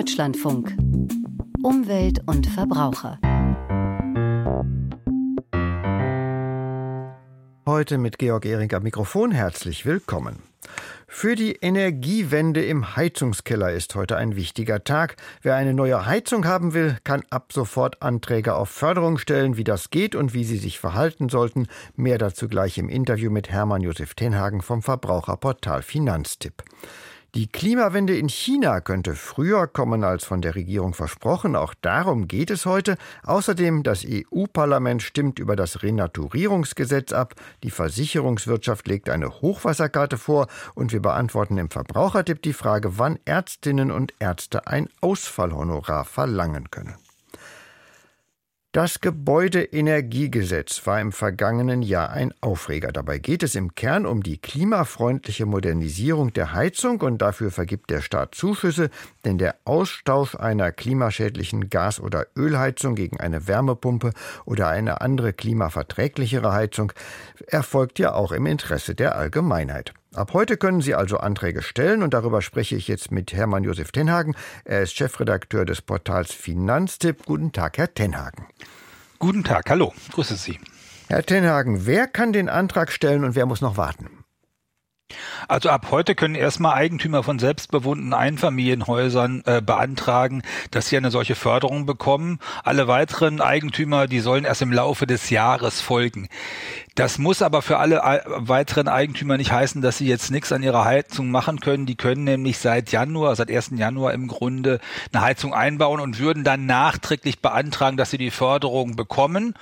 Deutschlandfunk. Umwelt und Verbraucher. Heute mit Georg Ehring am Mikrofon herzlich willkommen. Für die Energiewende im Heizungskeller ist heute ein wichtiger Tag. Wer eine neue Heizung haben will, kann ab sofort Anträge auf Förderung stellen. Wie das geht und wie Sie sich verhalten sollten, mehr dazu gleich im Interview mit Hermann Josef Tenhagen vom Verbraucherportal Finanztipp. Die Klimawende in China könnte früher kommen als von der Regierung versprochen. Auch darum geht es heute. Außerdem das EU-Parlament stimmt über das Renaturierungsgesetz ab. Die Versicherungswirtschaft legt eine Hochwasserkarte vor und wir beantworten im Verbrauchertipp die Frage, wann Ärztinnen und Ärzte ein Ausfallhonorar verlangen können. Das Gebäudeenergiegesetz war im vergangenen Jahr ein Aufreger. Dabei geht es im Kern um die klimafreundliche Modernisierung der Heizung und dafür vergibt der Staat Zuschüsse, denn der Austausch einer klimaschädlichen Gas- oder Ölheizung gegen eine Wärmepumpe oder eine andere klimaverträglichere Heizung erfolgt ja auch im Interesse der Allgemeinheit. Ab heute können Sie also Anträge stellen und darüber spreche ich jetzt mit Hermann Josef Tenhagen. Er ist Chefredakteur des Portals Finanztipp. Guten Tag, Herr Tenhagen. Guten Tag, hallo, grüße Sie. Herr Tenhagen, wer kann den Antrag stellen und wer muss noch warten? Also ab heute können erstmal Eigentümer von selbstbewohnten Einfamilienhäusern äh, beantragen, dass sie eine solche Förderung bekommen. Alle weiteren Eigentümer, die sollen erst im Laufe des Jahres folgen. Das muss aber für alle weiteren Eigentümer nicht heißen, dass sie jetzt nichts an ihrer Heizung machen können. Die können nämlich seit Januar, seit 1. Januar im Grunde eine Heizung einbauen und würden dann nachträglich beantragen, dass sie die Förderung bekommen.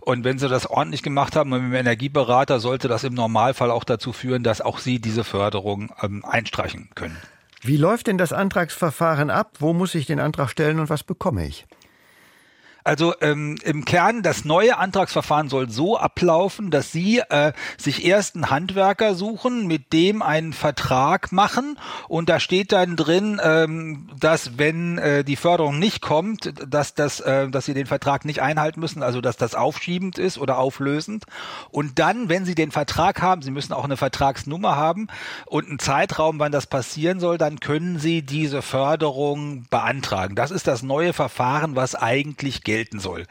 Und wenn sie das ordentlich gemacht haben mit dem Energieberater, sollte das im Normalfall auch dazu führen, dass auch sie diese Förderung ähm, einstreichen können. Wie läuft denn das Antragsverfahren ab? Wo muss ich den Antrag stellen und was bekomme ich? Also ähm, im Kern, das neue Antragsverfahren soll so ablaufen, dass Sie äh, sich erst einen Handwerker suchen, mit dem einen Vertrag machen und da steht dann drin, ähm, dass wenn äh, die Förderung nicht kommt, dass das, äh, dass Sie den Vertrag nicht einhalten müssen, also dass das aufschiebend ist oder auflösend. Und dann, wenn Sie den Vertrag haben, Sie müssen auch eine Vertragsnummer haben und einen Zeitraum, wann das passieren soll, dann können Sie diese Förderung beantragen. Das ist das neue Verfahren, was eigentlich gilt gelten soll.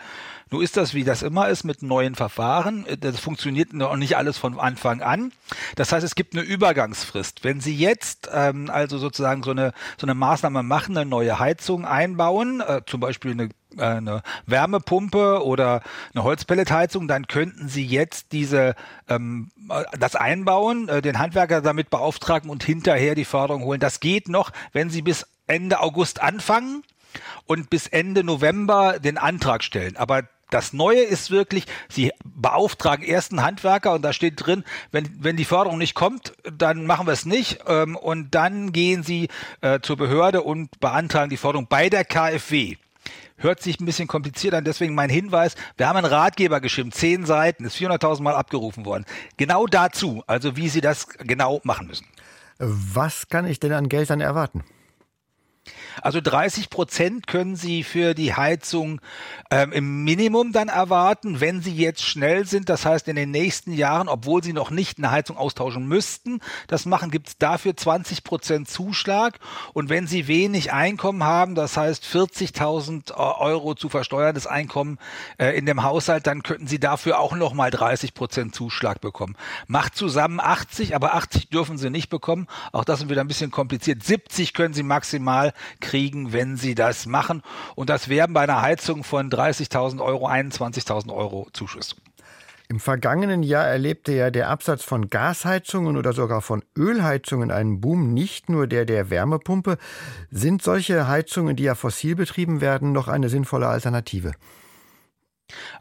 Nun ist das, wie das immer ist, mit neuen Verfahren. Das funktioniert noch nicht alles von Anfang an. Das heißt, es gibt eine Übergangsfrist. Wenn Sie jetzt ähm, also sozusagen so eine, so eine Maßnahme machen, eine neue Heizung einbauen, äh, zum Beispiel eine äh, eine Wärmepumpe oder eine Holzpelletheizung, dann könnten Sie jetzt diese ähm, das einbauen, äh, den Handwerker damit beauftragen und hinterher die Förderung holen. Das geht noch, wenn Sie bis Ende August anfangen und bis Ende November den Antrag stellen. Aber das Neue ist wirklich, Sie beauftragen ersten Handwerker und da steht drin, wenn, wenn die Förderung nicht kommt, dann machen wir es nicht. Ähm, und dann gehen Sie äh, zur Behörde und beantragen die Förderung bei der KfW. Hört sich ein bisschen kompliziert an, deswegen mein Hinweis, wir haben einen Ratgeber geschrieben, zehn Seiten, ist 400.000 Mal abgerufen worden. Genau dazu, also wie Sie das genau machen müssen. Was kann ich denn an Geld dann erwarten? Also 30 Prozent können Sie für die Heizung ähm, im Minimum dann erwarten, wenn Sie jetzt schnell sind. Das heißt, in den nächsten Jahren, obwohl Sie noch nicht eine Heizung austauschen müssten, das machen, gibt es dafür 20 Prozent Zuschlag. Und wenn Sie wenig Einkommen haben, das heißt 40.000 Euro zu versteuerndes Einkommen äh, in dem Haushalt, dann könnten Sie dafür auch nochmal 30 Prozent Zuschlag bekommen. Macht zusammen 80, aber 80 dürfen Sie nicht bekommen. Auch das ist wieder ein bisschen kompliziert. 70 können Sie maximal kriegen, wenn sie das machen. Und das wären bei einer Heizung von 30.000 Euro 21.000 Euro Zuschuss. Im vergangenen Jahr erlebte ja der Absatz von Gasheizungen oder sogar von Ölheizungen einen Boom, nicht nur der der Wärmepumpe. Sind solche Heizungen, die ja fossil betrieben werden, noch eine sinnvolle Alternative?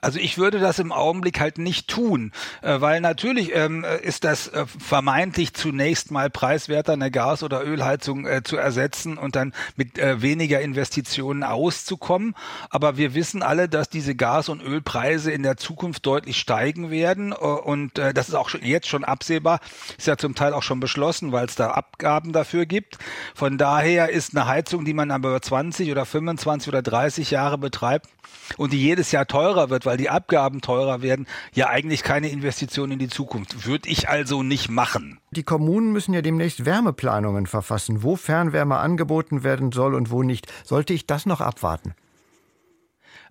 Also ich würde das im Augenblick halt nicht tun, äh, weil natürlich ähm, ist das äh, vermeintlich zunächst mal preiswerter, eine Gas- oder Ölheizung äh, zu ersetzen und dann mit äh, weniger Investitionen auszukommen. Aber wir wissen alle, dass diese Gas- und Ölpreise in der Zukunft deutlich steigen werden äh, und äh, das ist auch schon, jetzt schon absehbar, ist ja zum Teil auch schon beschlossen, weil es da Abgaben dafür gibt. Von daher ist eine Heizung, die man aber 20 oder 25 oder 30 Jahre betreibt und die jedes Jahr teurer teurer wird, weil die Abgaben teurer werden, ja eigentlich keine Investition in die Zukunft. Würde ich also nicht machen. Die Kommunen müssen ja demnächst Wärmeplanungen verfassen, wo Fernwärme angeboten werden soll und wo nicht. Sollte ich das noch abwarten?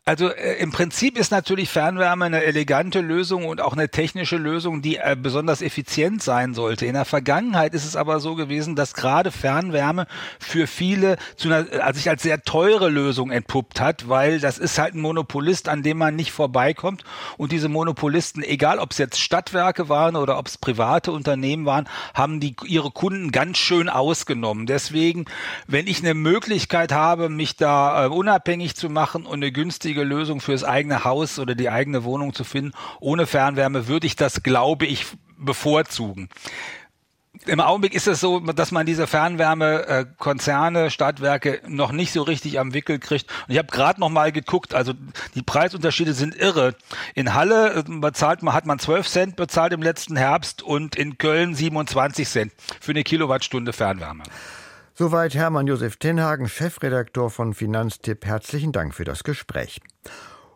Also äh, im Prinzip ist natürlich Fernwärme eine elegante Lösung und auch eine technische Lösung, die äh, besonders effizient sein sollte. In der Vergangenheit ist es aber so gewesen, dass gerade Fernwärme für viele zu einer, also sich als sehr teure Lösung entpuppt hat, weil das ist halt ein Monopolist, an dem man nicht vorbeikommt. Und diese Monopolisten, egal ob es jetzt Stadtwerke waren oder ob es private Unternehmen waren, haben die ihre Kunden ganz schön ausgenommen. Deswegen, wenn ich eine Möglichkeit habe, mich da äh, unabhängig zu machen und eine günstige günstige Lösung fürs eigene Haus oder die eigene Wohnung zu finden. Ohne Fernwärme würde ich das, glaube ich, bevorzugen. Im Augenblick ist es so, dass man diese Fernwärmekonzerne, Stadtwerke noch nicht so richtig am Wickel kriegt. Und ich habe gerade noch mal geguckt, also die Preisunterschiede sind irre. In Halle äh, bezahlt man, hat man 12 Cent bezahlt im letzten Herbst und in Köln 27 Cent für eine Kilowattstunde Fernwärme. Soweit Hermann Josef Tenhagen, Chefredaktor von Finanztipp. Herzlichen Dank für das Gespräch.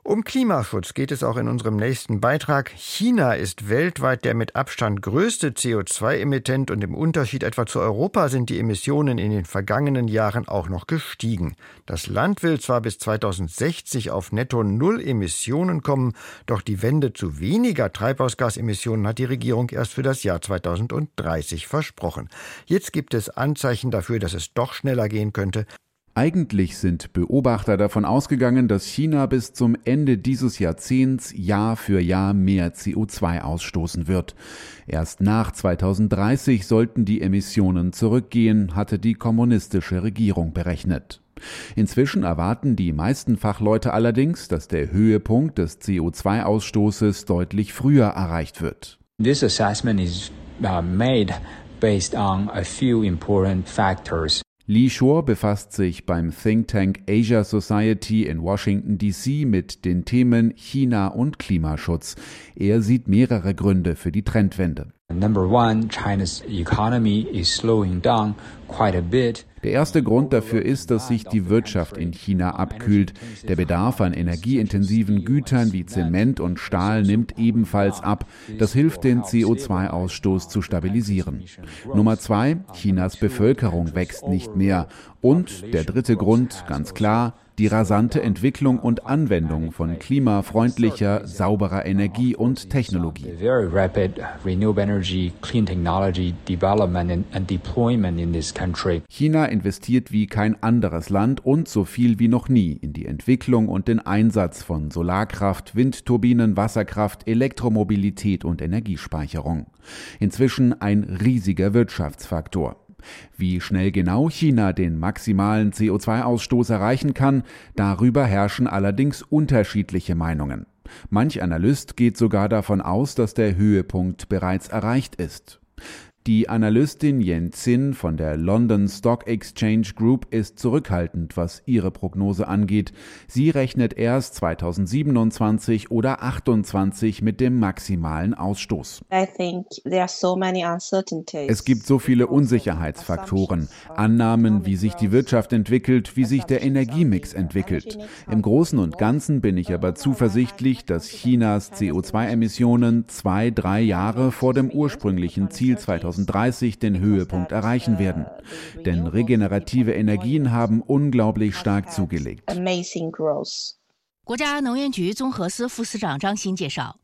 Um Klimaschutz geht es auch in unserem nächsten Beitrag. China ist weltweit der mit Abstand größte CO2-Emittent und im Unterschied etwa zu Europa sind die Emissionen in den vergangenen Jahren auch noch gestiegen. Das Land will zwar bis 2060 auf netto Null Emissionen kommen, doch die Wende zu weniger Treibhausgasemissionen hat die Regierung erst für das Jahr 2030 versprochen. Jetzt gibt es Anzeichen dafür, dass es doch schneller gehen könnte. Eigentlich sind Beobachter davon ausgegangen, dass China bis zum Ende dieses Jahrzehnts Jahr für Jahr mehr CO2 ausstoßen wird. Erst nach 2030 sollten die Emissionen zurückgehen, hatte die kommunistische Regierung berechnet. Inzwischen erwarten die meisten Fachleute allerdings, dass der Höhepunkt des CO2-Ausstoßes deutlich früher erreicht wird. This assessment is uh, made based on a few important factors. Lee Shore befasst sich beim Think Tank Asia Society in Washington DC mit den Themen China und Klimaschutz. Er sieht mehrere Gründe für die Trendwende. Number one, China's economy is slowing down quite a bit. Der erste Grund dafür ist, dass sich die Wirtschaft in China abkühlt. Der Bedarf an energieintensiven Gütern wie Zement und Stahl nimmt ebenfalls ab. Das hilft, den CO2-Ausstoß zu stabilisieren. Nummer zwei, Chinas Bevölkerung wächst nicht mehr. Und der dritte Grund, ganz klar, die rasante Entwicklung und Anwendung von klimafreundlicher, sauberer Energie und Technologie. China investiert wie kein anderes Land und so viel wie noch nie in die Entwicklung und den Einsatz von Solarkraft, Windturbinen, Wasserkraft, Elektromobilität und Energiespeicherung. Inzwischen ein riesiger Wirtschaftsfaktor. Wie schnell genau China den maximalen CO2-Ausstoß erreichen kann, darüber herrschen allerdings unterschiedliche Meinungen. Manch Analyst geht sogar davon aus, dass der Höhepunkt bereits erreicht ist. Die Analystin Yen Zin von der London Stock Exchange Group ist zurückhaltend, was ihre Prognose angeht. Sie rechnet erst 2027 oder 2028 mit dem maximalen Ausstoß. es gibt so viele Unsicherheitsfaktoren, Annahmen, wie sich die Wirtschaft entwickelt, wie sich der Energiemix entwickelt. Im Großen und Ganzen bin ich aber zuversichtlich, dass Chinas CO2-Emissionen zwei, drei Jahre vor dem ursprünglichen Ziel 2020 2030 den Höhepunkt erreichen werden. Denn regenerative Energien haben unglaublich stark zugelegt. 国家能源局综合司副司长张欣介绍。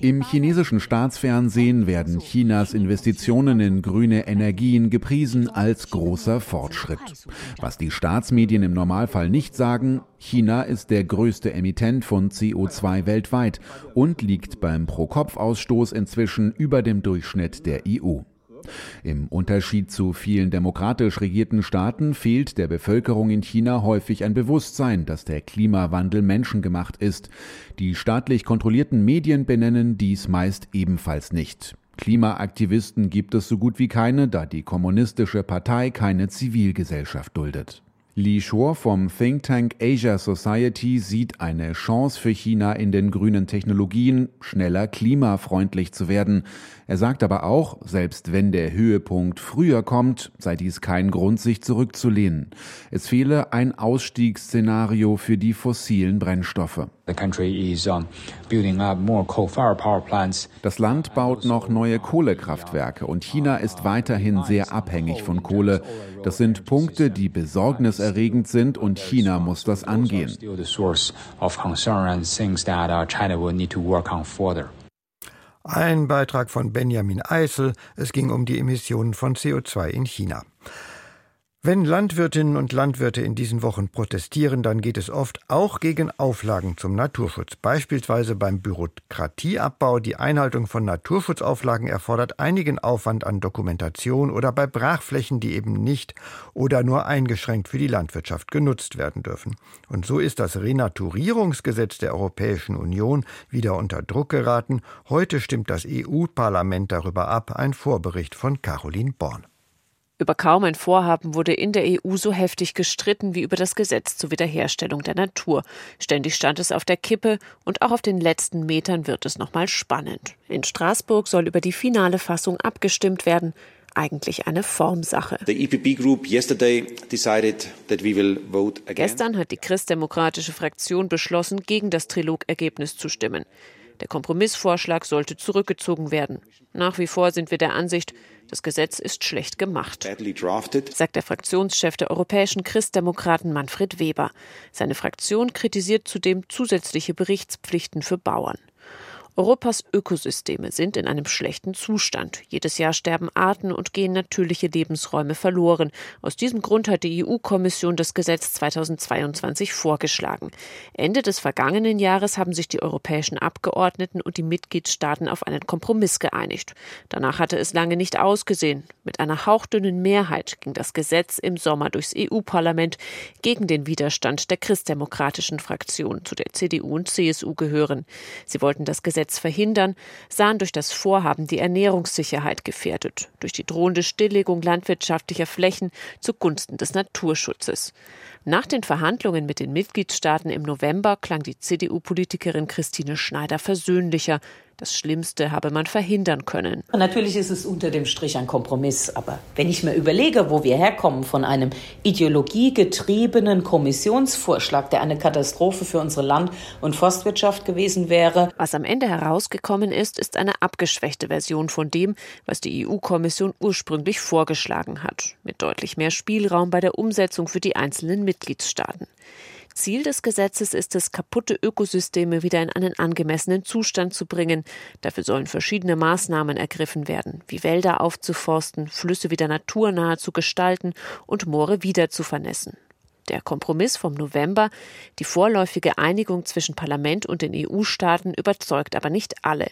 Im chinesischen Staatsfernsehen werden Chinas Investitionen in grüne Energien gepriesen als großer Fortschritt. Was die Staatsmedien im Normalfall nicht sagen, China ist der größte Emittent von CO2 weltweit und liegt beim Pro-Kopf-Ausstoß inzwischen über dem Durchschnitt der EU. Im Unterschied zu vielen demokratisch regierten Staaten fehlt der Bevölkerung in China häufig ein Bewusstsein, dass der Klimawandel menschengemacht ist. Die staatlich kontrollierten Medien benennen dies meist ebenfalls nicht. Klimaaktivisten gibt es so gut wie keine, da die kommunistische Partei keine Zivilgesellschaft duldet. Li Shuo vom Think Tank Asia Society sieht eine Chance für China in den grünen Technologien, schneller klimafreundlich zu werden. Er sagt aber auch, selbst wenn der Höhepunkt früher kommt, sei dies kein Grund, sich zurückzulehnen. Es fehle ein Ausstiegsszenario für die fossilen Brennstoffe. Das Land baut noch neue Kohlekraftwerke und China ist weiterhin sehr abhängig von Kohle. Das sind Punkte, die besorgniserregend sind und China muss das angehen. Ein Beitrag von Benjamin Eisel. Es ging um die Emissionen von CO2 in China. Wenn Landwirtinnen und Landwirte in diesen Wochen protestieren, dann geht es oft auch gegen Auflagen zum Naturschutz. Beispielsweise beim Bürokratieabbau. Die Einhaltung von Naturschutzauflagen erfordert einigen Aufwand an Dokumentation oder bei Brachflächen, die eben nicht oder nur eingeschränkt für die Landwirtschaft genutzt werden dürfen. Und so ist das Renaturierungsgesetz der Europäischen Union wieder unter Druck geraten. Heute stimmt das EU-Parlament darüber ab. Ein Vorbericht von Caroline Born. Über kaum ein Vorhaben wurde in der EU so heftig gestritten wie über das Gesetz zur Wiederherstellung der Natur. Ständig stand es auf der Kippe und auch auf den letzten Metern wird es nochmal spannend. In Straßburg soll über die finale Fassung abgestimmt werden. Eigentlich eine Formsache. Gestern hat die christdemokratische Fraktion beschlossen, gegen das Trilogergebnis zu stimmen. Der Kompromissvorschlag sollte zurückgezogen werden. Nach wie vor sind wir der Ansicht, das Gesetz ist schlecht gemacht, sagt der Fraktionschef der europäischen Christdemokraten Manfred Weber. Seine Fraktion kritisiert zudem zusätzliche Berichtspflichten für Bauern. Europas Ökosysteme sind in einem schlechten Zustand. Jedes Jahr sterben Arten und gehen natürliche Lebensräume verloren. Aus diesem Grund hat die EU-Kommission das Gesetz 2022 vorgeschlagen. Ende des vergangenen Jahres haben sich die europäischen Abgeordneten und die Mitgliedstaaten auf einen Kompromiss geeinigt. Danach hatte es lange nicht ausgesehen. Mit einer hauchdünnen Mehrheit ging das Gesetz im Sommer durchs EU-Parlament gegen den Widerstand der christdemokratischen Fraktion, zu der CDU und CSU gehören. Sie wollten das Gesetz Gesetz verhindern, sahen durch das Vorhaben die Ernährungssicherheit gefährdet, durch die drohende Stilllegung landwirtschaftlicher Flächen zugunsten des Naturschutzes. Nach den Verhandlungen mit den Mitgliedstaaten im November klang die CDU-Politikerin Christine Schneider versöhnlicher. Das Schlimmste habe man verhindern können. Natürlich ist es unter dem Strich ein Kompromiss, aber wenn ich mir überlege, wo wir herkommen von einem ideologiegetriebenen Kommissionsvorschlag, der eine Katastrophe für unsere Land- und Forstwirtschaft gewesen wäre. Was am Ende herausgekommen ist, ist eine abgeschwächte Version von dem, was die EU-Kommission ursprünglich vorgeschlagen hat, mit deutlich mehr Spielraum bei der Umsetzung für die einzelnen Mitgliedstaaten. Ziel des Gesetzes ist es, kaputte Ökosysteme wieder in einen angemessenen Zustand zu bringen. Dafür sollen verschiedene Maßnahmen ergriffen werden, wie Wälder aufzuforsten, Flüsse wieder naturnah zu gestalten und Moore wieder zu vernässen. Der Kompromiss vom November, die vorläufige Einigung zwischen Parlament und den EU-Staaten überzeugt aber nicht alle.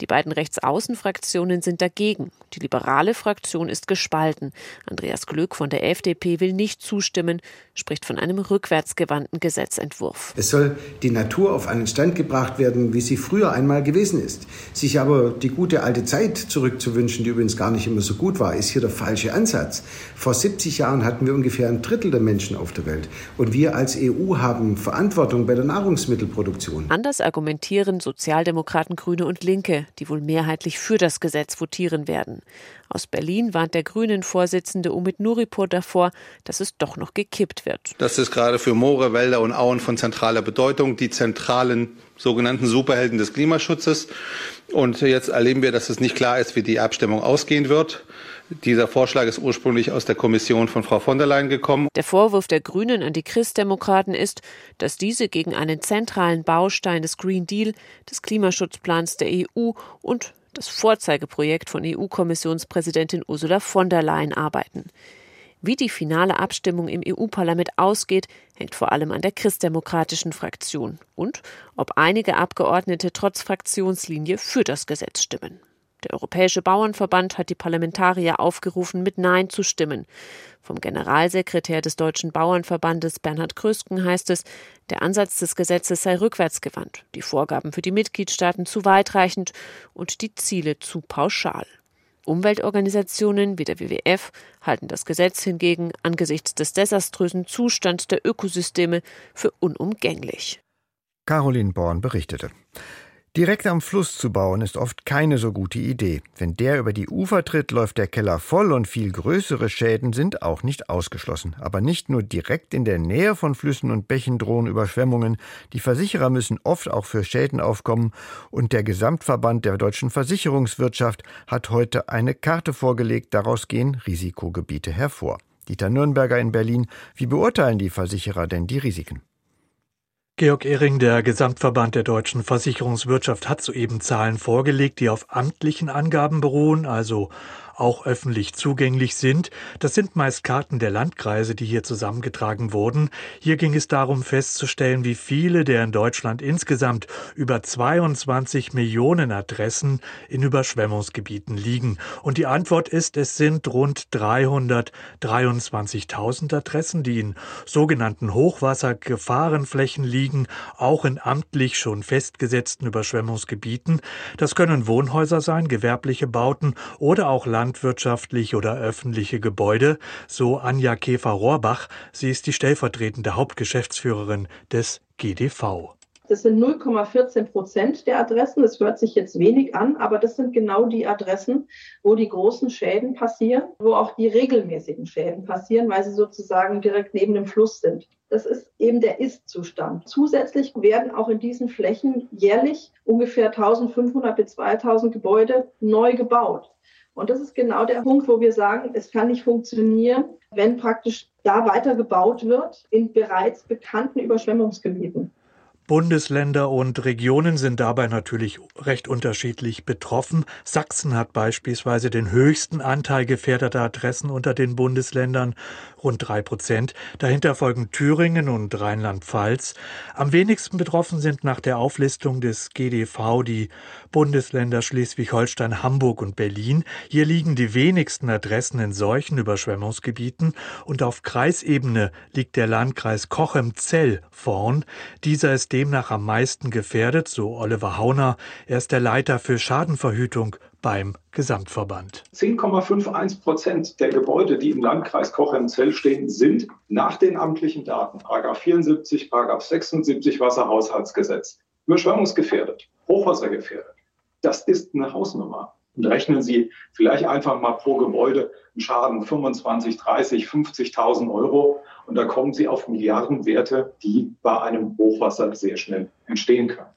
Die beiden Rechtsaußenfraktionen sind dagegen. Die liberale Fraktion ist gespalten. Andreas Glück von der FDP will nicht zustimmen, spricht von einem rückwärtsgewandten Gesetzentwurf. Es soll die Natur auf einen Stand gebracht werden, wie sie früher einmal gewesen ist. Sich aber die gute alte Zeit zurückzuwünschen, die übrigens gar nicht immer so gut war, ist hier der falsche Ansatz. Vor 70 Jahren hatten wir ungefähr ein Drittel der Menschen auf der Welt. Und wir als EU haben Verantwortung bei der Nahrungsmittelproduktion. Anders argumentieren Sozialdemokraten, Grüne und Linke die wohl mehrheitlich für das Gesetz votieren werden. Aus Berlin warnt der Grünen-Vorsitzende Umid Nuripur davor, dass es doch noch gekippt wird. Das ist gerade für Moore, Wälder und Auen von zentraler Bedeutung, die zentralen sogenannten Superhelden des Klimaschutzes. Und jetzt erleben wir, dass es nicht klar ist, wie die Abstimmung ausgehen wird. Dieser Vorschlag ist ursprünglich aus der Kommission von Frau von der Leyen gekommen. Der Vorwurf der Grünen an die Christdemokraten ist, dass diese gegen einen zentralen Baustein des Green Deal, des Klimaschutzplans der EU und das Vorzeigeprojekt von EU-Kommissionspräsidentin Ursula von der Leyen arbeiten. Wie die finale Abstimmung im EU-Parlament ausgeht, hängt vor allem an der christdemokratischen Fraktion und ob einige Abgeordnete trotz Fraktionslinie für das Gesetz stimmen. Der Europäische Bauernverband hat die Parlamentarier aufgerufen, mit Nein zu stimmen. Vom Generalsekretär des Deutschen Bauernverbandes Bernhard Krösken heißt es, der Ansatz des Gesetzes sei rückwärtsgewandt, die Vorgaben für die Mitgliedstaaten zu weitreichend und die Ziele zu pauschal. Umweltorganisationen wie der WWF halten das Gesetz hingegen angesichts des desaströsen Zustands der Ökosysteme für unumgänglich. Caroline Born berichtete. Direkt am Fluss zu bauen ist oft keine so gute Idee. Wenn der über die Ufer tritt, läuft der Keller voll und viel größere Schäden sind auch nicht ausgeschlossen. Aber nicht nur direkt in der Nähe von Flüssen und Bächen drohen Überschwemmungen. Die Versicherer müssen oft auch für Schäden aufkommen und der Gesamtverband der deutschen Versicherungswirtschaft hat heute eine Karte vorgelegt. Daraus gehen Risikogebiete hervor. Dieter Nürnberger in Berlin. Wie beurteilen die Versicherer denn die Risiken? Georg Ehring, der Gesamtverband der deutschen Versicherungswirtschaft, hat soeben Zahlen vorgelegt, die auf amtlichen Angaben beruhen, also auch öffentlich zugänglich sind. Das sind meist Karten der Landkreise, die hier zusammengetragen wurden. Hier ging es darum festzustellen, wie viele der in Deutschland insgesamt über 22 Millionen Adressen in Überschwemmungsgebieten liegen. Und die Antwort ist, es sind rund 323.000 Adressen, die in sogenannten Hochwassergefahrenflächen liegen, auch in amtlich schon festgesetzten Überschwemmungsgebieten. Das können Wohnhäuser sein, gewerbliche Bauten oder auch Land landwirtschaftliche oder öffentliche Gebäude, so Anja Käfer-Rohrbach. Sie ist die stellvertretende Hauptgeschäftsführerin des GDV. Das sind 0,14 Prozent der Adressen. Das hört sich jetzt wenig an, aber das sind genau die Adressen, wo die großen Schäden passieren, wo auch die regelmäßigen Schäden passieren, weil sie sozusagen direkt neben dem Fluss sind. Das ist eben der Ist-Zustand. Zusätzlich werden auch in diesen Flächen jährlich ungefähr 1500 bis 2000 Gebäude neu gebaut. Und das ist genau der Punkt, wo wir sagen, es kann nicht funktionieren, wenn praktisch da weiter gebaut wird in bereits bekannten Überschwemmungsgebieten. Bundesländer und Regionen sind dabei natürlich recht unterschiedlich betroffen. Sachsen hat beispielsweise den höchsten Anteil gefährdeter Adressen unter den Bundesländern, rund drei Prozent. Dahinter folgen Thüringen und Rheinland-Pfalz. Am wenigsten betroffen sind nach der Auflistung des GDV die Bundesländer Schleswig-Holstein, Hamburg und Berlin. Hier liegen die wenigsten Adressen in solchen Überschwemmungsgebieten und auf Kreisebene liegt der Landkreis Cochem-Zell vorn. Dieser ist demnach am meisten gefährdet, so Oliver Hauner. Er ist der Leiter für Schadenverhütung beim Gesamtverband. 10,51 Prozent der Gebäude, die im Landkreis Cochem-Zell stehen, sind nach den amtlichen Daten, Paragraph 74, Paragraph 76 Wasserhaushaltsgesetz, überschwemmungsgefährdet, hochwassergefährdet. Das ist eine Hausnummer. Und rechnen Sie vielleicht einfach mal pro Gebäude einen Schaden 25, 30, 50.000 Euro und da kommen Sie auf Milliardenwerte, die bei einem Hochwasser sehr schnell entstehen können.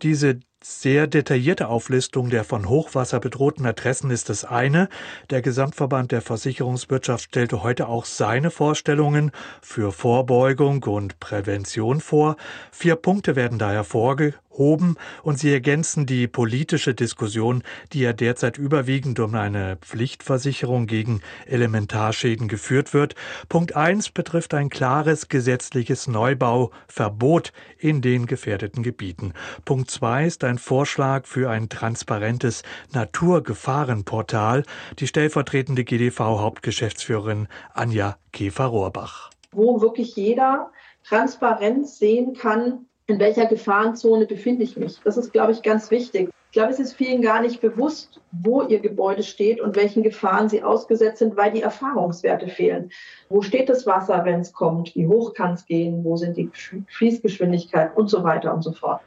Diese sehr detaillierte Auflistung der von Hochwasser bedrohten Adressen ist das eine. Der Gesamtverband der Versicherungswirtschaft stellte heute auch seine Vorstellungen für Vorbeugung und Prävention vor. Vier Punkte werden da hervorgehoben hoben und sie ergänzen die politische Diskussion, die ja derzeit überwiegend um eine Pflichtversicherung gegen Elementarschäden geführt wird. Punkt eins betrifft ein klares gesetzliches Neubauverbot in den gefährdeten Gebieten. Punkt zwei ist ein Vorschlag für ein transparentes Naturgefahrenportal. Die stellvertretende GDV-Hauptgeschäftsführerin Anja Käfer-Rohrbach. Wo wirklich jeder transparent sehen kann, in welcher Gefahrenzone befinde ich mich. Das ist, glaube ich, ganz wichtig. Ich glaube, es ist vielen gar nicht bewusst, wo ihr Gebäude steht und welchen Gefahren sie ausgesetzt sind, weil die Erfahrungswerte fehlen. Wo steht das Wasser, wenn es kommt? Wie hoch kann es gehen? Wo sind die Fließgeschwindigkeiten und so weiter und so fort.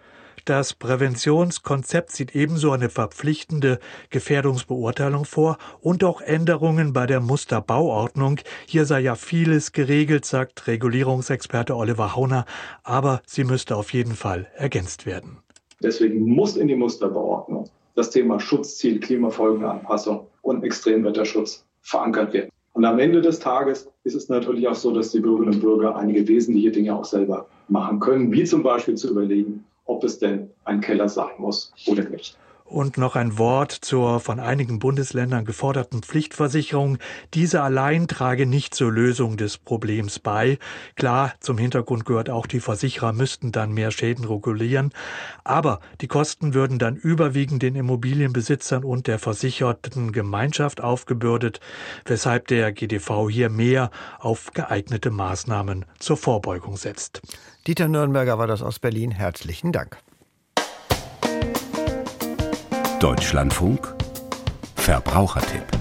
Das Präventionskonzept sieht ebenso eine verpflichtende Gefährdungsbeurteilung vor und auch Änderungen bei der Musterbauordnung. Hier sei ja vieles geregelt, sagt Regulierungsexperte Oliver Hauner, aber sie müsste auf jeden Fall ergänzt werden. Deswegen muss in die Musterbauordnung das Thema Schutzziel, Klimafolgenanpassung und Extremwetterschutz verankert werden. Und am Ende des Tages ist es natürlich auch so, dass die Bürgerinnen und Bürger einige wesentliche Dinge auch selber machen können, wie zum Beispiel zu überlegen, ob es denn ein Keller sein muss oder nicht. Und noch ein Wort zur von einigen Bundesländern geforderten Pflichtversicherung. Diese allein trage nicht zur Lösung des Problems bei. Klar, zum Hintergrund gehört auch, die Versicherer müssten dann mehr Schäden regulieren. Aber die Kosten würden dann überwiegend den Immobilienbesitzern und der versicherten Gemeinschaft aufgebürdet, weshalb der GDV hier mehr auf geeignete Maßnahmen zur Vorbeugung setzt. Dieter Nürnberger war das aus Berlin. Herzlichen Dank. Deutschlandfunk Verbrauchertipp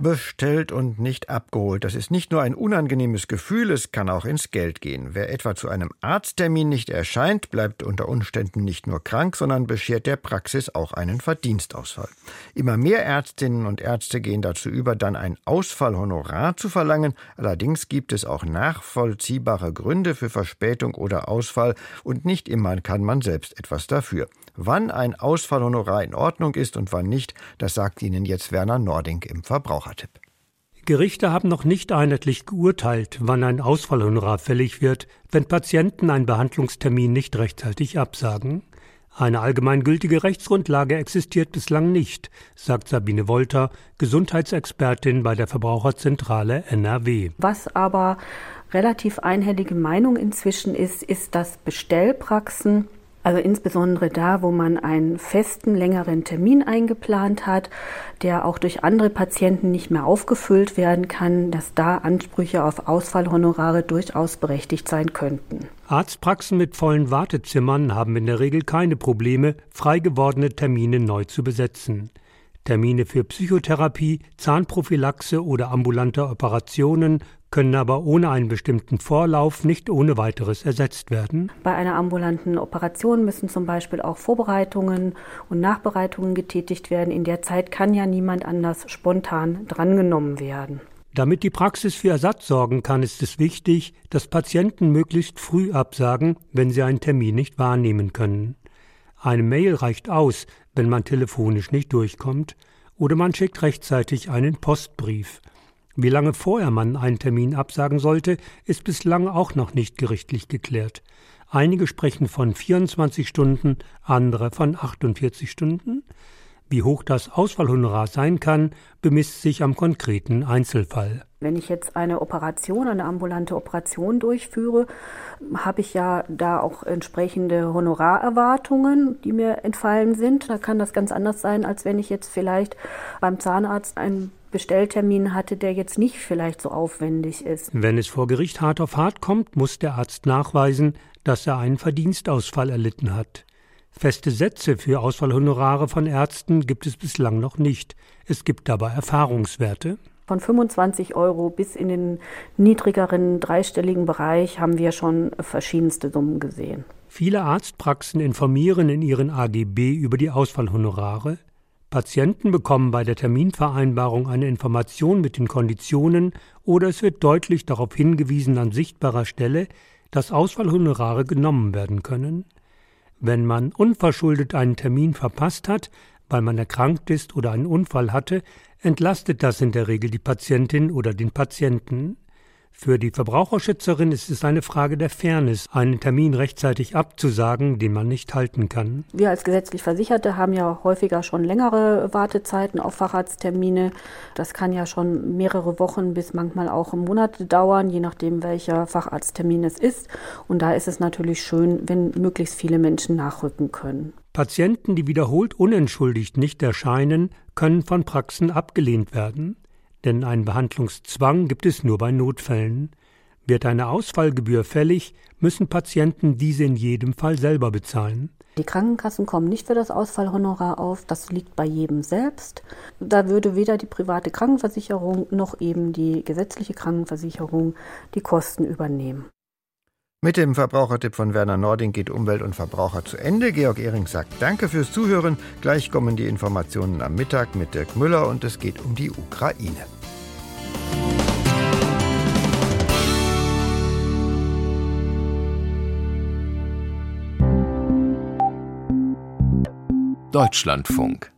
Bestellt und nicht abgeholt. Das ist nicht nur ein unangenehmes Gefühl, es kann auch ins Geld gehen. Wer etwa zu einem Arzttermin nicht erscheint, bleibt unter Umständen nicht nur krank, sondern beschert der Praxis auch einen Verdienstausfall. Immer mehr Ärztinnen und Ärzte gehen dazu über, dann ein Ausfallhonorar zu verlangen. Allerdings gibt es auch nachvollziehbare Gründe für Verspätung oder Ausfall und nicht immer kann man selbst etwas dafür. Wann ein Ausfallhonorar in Ordnung ist und wann nicht, das sagt Ihnen jetzt Werner Nording im Verbrauchertipp. Gerichte haben noch nicht einheitlich geurteilt, wann ein Ausfallhonorar fällig wird, wenn Patienten einen Behandlungstermin nicht rechtzeitig absagen. Eine allgemeingültige Rechtsgrundlage existiert bislang nicht, sagt Sabine Wolter, Gesundheitsexpertin bei der Verbraucherzentrale NRW. Was aber relativ einhellige Meinung inzwischen ist, ist, dass Bestellpraxen also insbesondere da, wo man einen festen, längeren Termin eingeplant hat, der auch durch andere Patienten nicht mehr aufgefüllt werden kann, dass da Ansprüche auf Ausfallhonorare durchaus berechtigt sein könnten. Arztpraxen mit vollen Wartezimmern haben in der Regel keine Probleme, frei gewordene Termine neu zu besetzen. Termine für Psychotherapie, Zahnprophylaxe oder ambulante Operationen können aber ohne einen bestimmten Vorlauf nicht ohne weiteres ersetzt werden. Bei einer ambulanten Operation müssen zum Beispiel auch Vorbereitungen und Nachbereitungen getätigt werden. In der Zeit kann ja niemand anders spontan drangenommen werden. Damit die Praxis für Ersatz sorgen kann, ist es wichtig, dass Patienten möglichst früh absagen, wenn sie einen Termin nicht wahrnehmen können. Eine Mail reicht aus, wenn man telefonisch nicht durchkommt, oder man schickt rechtzeitig einen Postbrief. Wie lange vorher man einen Termin absagen sollte, ist bislang auch noch nicht gerichtlich geklärt. Einige sprechen von 24 Stunden, andere von 48 Stunden. Wie hoch das Ausfallhonorar sein kann, bemisst sich am konkreten Einzelfall. Wenn ich jetzt eine Operation, eine ambulante Operation durchführe, habe ich ja da auch entsprechende Honorarerwartungen, die mir entfallen sind. Da kann das ganz anders sein, als wenn ich jetzt vielleicht beim Zahnarzt einen Bestelltermin hatte, der jetzt nicht vielleicht so aufwendig ist. Wenn es vor Gericht hart auf hart kommt, muss der Arzt nachweisen, dass er einen Verdienstausfall erlitten hat. Feste Sätze für Ausfallhonorare von Ärzten gibt es bislang noch nicht. Es gibt dabei Erfahrungswerte. Von 25 Euro bis in den niedrigeren dreistelligen Bereich haben wir schon verschiedenste Summen gesehen. Viele Arztpraxen informieren in ihren AGB über die Ausfallhonorare. Patienten bekommen bei der Terminvereinbarung eine Information mit den Konditionen oder es wird deutlich darauf hingewiesen an sichtbarer Stelle, dass Ausfallhonorare genommen werden können. Wenn man unverschuldet einen Termin verpasst hat, weil man erkrankt ist oder einen Unfall hatte, entlastet das in der Regel die Patientin oder den Patienten. Für die Verbraucherschützerin ist es eine Frage der Fairness, einen Termin rechtzeitig abzusagen, den man nicht halten kann. Wir als gesetzlich Versicherte haben ja häufiger schon längere Wartezeiten auf Facharzttermine. Das kann ja schon mehrere Wochen bis manchmal auch Monate dauern, je nachdem welcher Facharzttermin es ist. Und da ist es natürlich schön, wenn möglichst viele Menschen nachrücken können. Patienten, die wiederholt unentschuldigt nicht erscheinen, können von Praxen abgelehnt werden denn einen Behandlungszwang gibt es nur bei Notfällen. Wird eine Ausfallgebühr fällig, müssen Patienten diese in jedem Fall selber bezahlen. Die Krankenkassen kommen nicht für das Ausfallhonorar auf, das liegt bei jedem selbst. Da würde weder die private Krankenversicherung noch eben die gesetzliche Krankenversicherung die Kosten übernehmen. Mit dem Verbrauchertipp von Werner Nording geht Umwelt und Verbraucher zu Ende. Georg Ehring sagt Danke fürs Zuhören. Gleich kommen die Informationen am Mittag mit Dirk Müller und es geht um die Ukraine. Deutschlandfunk